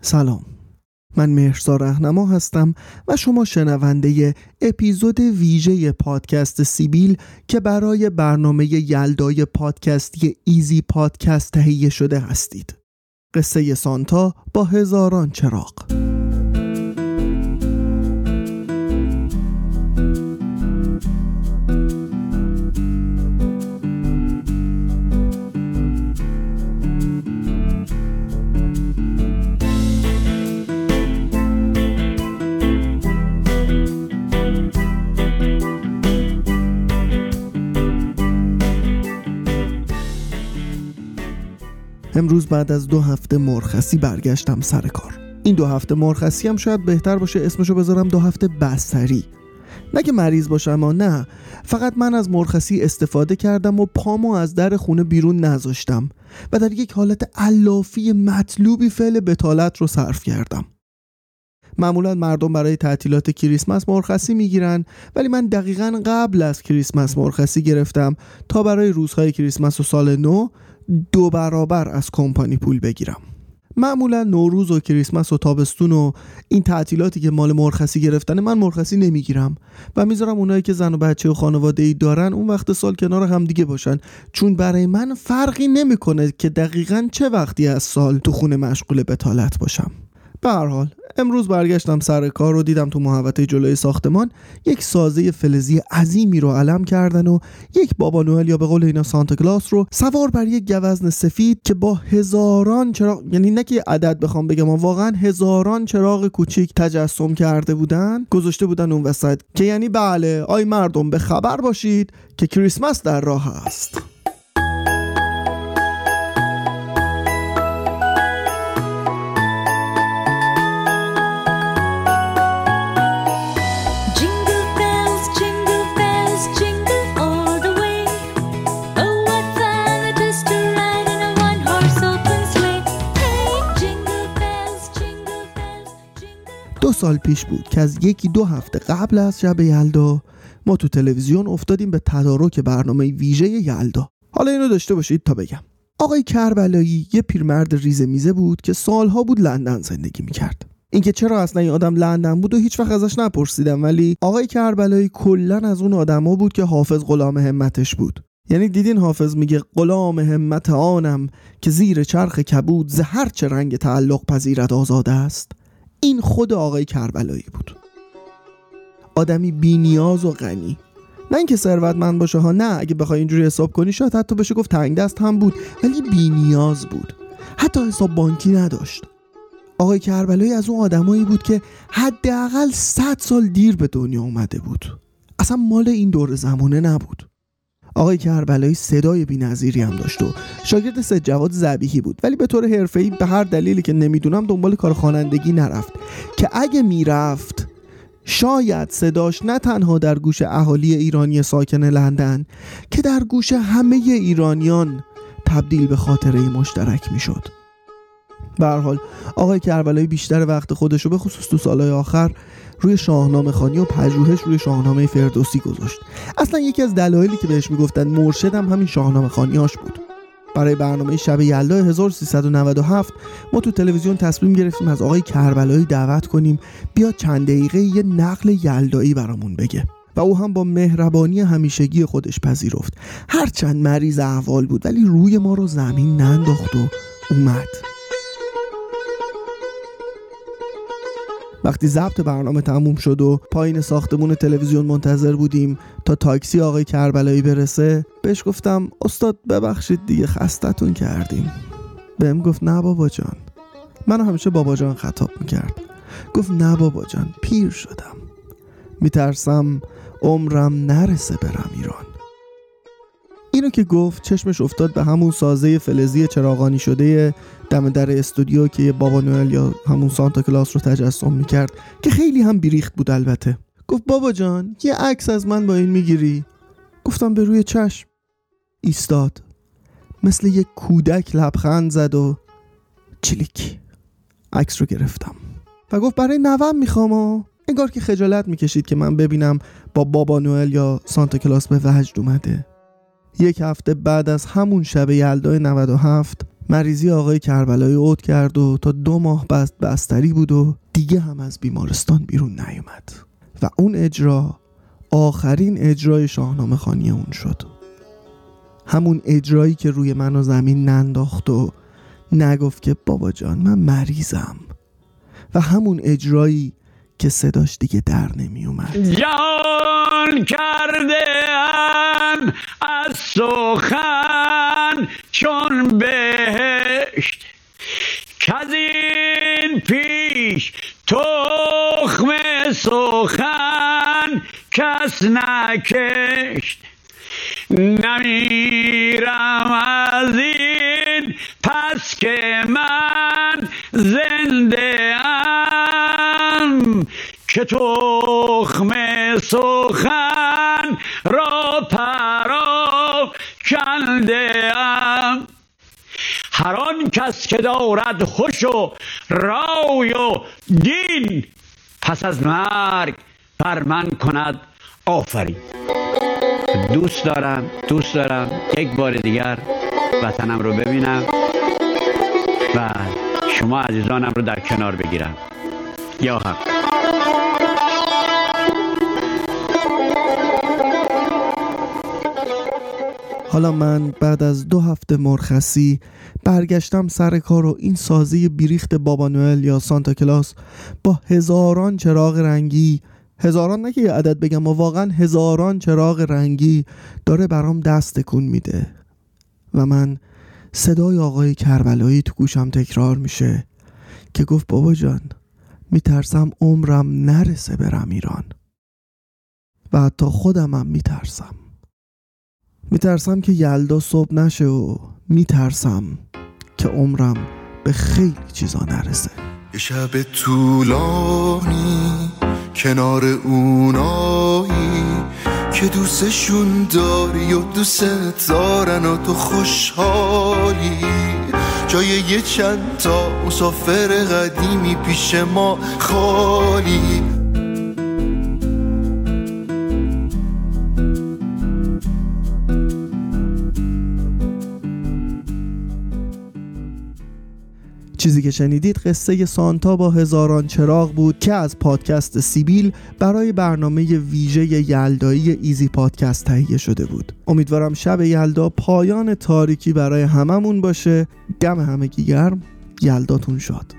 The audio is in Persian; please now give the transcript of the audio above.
سلام. من مهرسا رهنما هستم و شما شنونده اپیزود ویژه پادکست سیبیل که برای برنامه یلدای پادکستی ایزی پادکست تهیه شده هستید. قصه سانتا با هزاران چراغ. امروز بعد از دو هفته مرخصی برگشتم سر کار. این دو هفته مرخصی هم شاید بهتر باشه اسمشو بذارم دو هفته بستری. نه که مریض باشم اما نه فقط من از مرخصی استفاده کردم و پامو از در خونه بیرون نذاشتم و در یک حالت علافی مطلوبی فعل بتالت رو صرف کردم. معمولا مردم برای تعطیلات کریسمس مرخصی می‌گیرن ولی من دقیقا قبل از کریسمس مرخصی گرفتم تا برای روزهای کریسمس و سال نو دو برابر از کمپانی پول بگیرم. معمولا نوروز و کریسمس و تابستون و این تعطیلاتی که مال مرخصی گرفتن من مرخصی نمی‌گیرم و می‌ذارم اونایی که زن و بچه و خانواده ای دارن اون وقت سال کنار هم دیگه باشن. چون برای من فرقی نمی‌کنه که دقیقا چه وقتی از سال تو خونه مشغول بتالت باشم. به هر حال امروز برگشتم سر کار رو دیدم تو محوطه جلوی ساختمان یک سازه فلزی عظیمی رو علم کردن و یک بابا نوئل یا به قول اینا سانتا کلاس رو سوار بر یک گوزن سفید که با هزاران چراغ یعنی نه که عدد بخوام بگم واقعا هزاران چراغ کوچیک تجسم کرده بودن گذاشته بودن اون وسط که یعنی بله آی مردم به خبر باشید که کریسمس در راه است. دو سال پیش بود که از یکی دو هفته قبل از شب یلدا ما تو تلویزیون افتادیم به تدارک برنامه ویژه یلدا. حالا اینو داشته باشید تا بگم. آقای کربلایی یه پیرمرد ریزه میزه بود که سالها بود لندن زندگی می‌کرد. اینکه چرا اصلا این آدم لندن بود و هیچ وقت ازش نپرسیدم ولی آقای کربلایی کلا از اون آدما بود که حافظ غلام همتش بود. یعنی دیدین حافظ میگه غلام همت آنم که زیر چرخ کبود ز هر چه رنگ تعلق پذیرد آزاده است؟ این خود آقای کربلایی بود. آدمی بینیاز و غنی. نه اینکه ثروتمند باشه ها نه اگه بخوای اینجوری حساب کنی شاید حتی بشه گفت تنگ دست هم بود ولی بینیاز بود. حتی حساب بانکی نداشت. آقای کربلایی از اون آدمایی بود که حداقل 100 سال دیر به دنیا اومده بود. اصلا مال این دور زمانه نبود. آقای کربلایی صدای بی‌نظیری هم داشت و شاگرد سید جواد زبیحی بود ولی به طور حرفه‌ای به هر دلیلی که نمی‌دونم دنبال کار خوانندگی نرفت که اگه می‌رفت شاید صداش نه تنها در گوش اهالی ایرانی ساکن لندن که در گوش همه ایرانیان تبدیل به خاطره مشترک می‌شد. به حال آقای کربلایی بیشتر وقت خودش رو به خصوص تو سالهای آخر روی شاهنامه خانی و پژوهش روی شاهنامه فردوسی گذاشت. اصلا یکی از دلایلی که بهش می‌گفتن مرشدم همین شاهنامه خانیاش بود. برای برنامه شب یلدا 1397 ما تو تلویزیون تصمیم گرفتیم از آقای کربلایی دعوت کنیم بیا چند دقیقه یه نقل یلدایی برامون بگه. و او هم با مهربانی همیشگی خودش پذیرفت. هرچند مریض احوال بود ولی روی ما رو زمین ننداخت و اومد. وقتی ضبط برنامه تموم شد و پایین ساختمون تلویزیون منتظر بودیم تا تاکسی آقای کربلایی برسه بهش گفتم استاد ببخشید دیگه خستتون کردیم. بهم گفت نه بابا جان. منو همیشه بابا جان خطاب می‌کرد. گفت نه بابا جان پیر شدم. میترسم عمرم نرسه برم ایران. اینو که گفت چشمش افتاد به همون سازه فلزی چراغانی شده دم در استودیو که یه بابا نوئل یا همون سانتا کلاس رو تجسم می‌کرد که خیلی هم بیریخت بود البته. گفت بابا جان یه عکس از من با این می‌گیری؟ گفتم به روی چشم. ایستاد. مثل یک کودک لبخند زد و چلیک. عکس رو گرفتم. و گفت برای نوم می‌خوام و انگار که خجالت می‌کشید که من ببینم با بابا نوئل یا سانتا کلاس به وجد اومده. یک هفته بعد از همون شب یلدای 97 مریضی آقای کربلایی اوت کرد و تا دو ماه بست بستری بود و دیگه هم از بیمارستان بیرون نیومد. و اون اجرا آخرین اجرای شاهنامه خانی اون شد. همون اجرایی که روی من و زمین ننداخت و نگفت که بابا جان من مریضم. و همون اجرایی که صداش دیگه در نمی اومد جان کرده ام از سخن چون بهشت. که این پیش تخم سخن کس نکشت. نمیرم از این پس که من زنده ام. که تخم سخن را پرا کنده ام هر آن کس که دارد خوش و رای و دین پس از مرگ بر من کند آفرین. دوست دارم دوست دارم یک بار دیگر وطنم رو ببینم و شما عزیزانم رو در کنار بگیرم. یا حق. حالا من بعد از دو هفته مرخصی برگشتم سر کار و این سازی بیریخت بابا نوئل یا سانتا کلاس با هزاران چراغ رنگی. هزاران نه که یه عدد بگم و واقعا هزاران چراغ رنگی داره برام دست تکون میده. و من صدای آقای کربلایی تو گوشم تکرار میشه که گفت بابا جان میترسم عمرم نرسه برم ایران. و حتی خودمم میترسم. میترسم که یلدا صبح نشه و میترسم که عمرم به خیلی چیزا نرسه. یه شب طولانی کنار اونایی که دوستشون داری و دوست دارن و تو خوشحالی. جای یه چند تا مسافر قدیمی پیش ما خالی. چیزی که شنیدید قصه سانتا با هزاران چراغ بود که از پادکست سیبیل برای برنامه ویژه یلدایی ایزی پادکست تهیه شده بود. امیدوارم شب یلدا پایان تاریکی برای هممون باشه. دم همگی گرم. یلداتون شاد.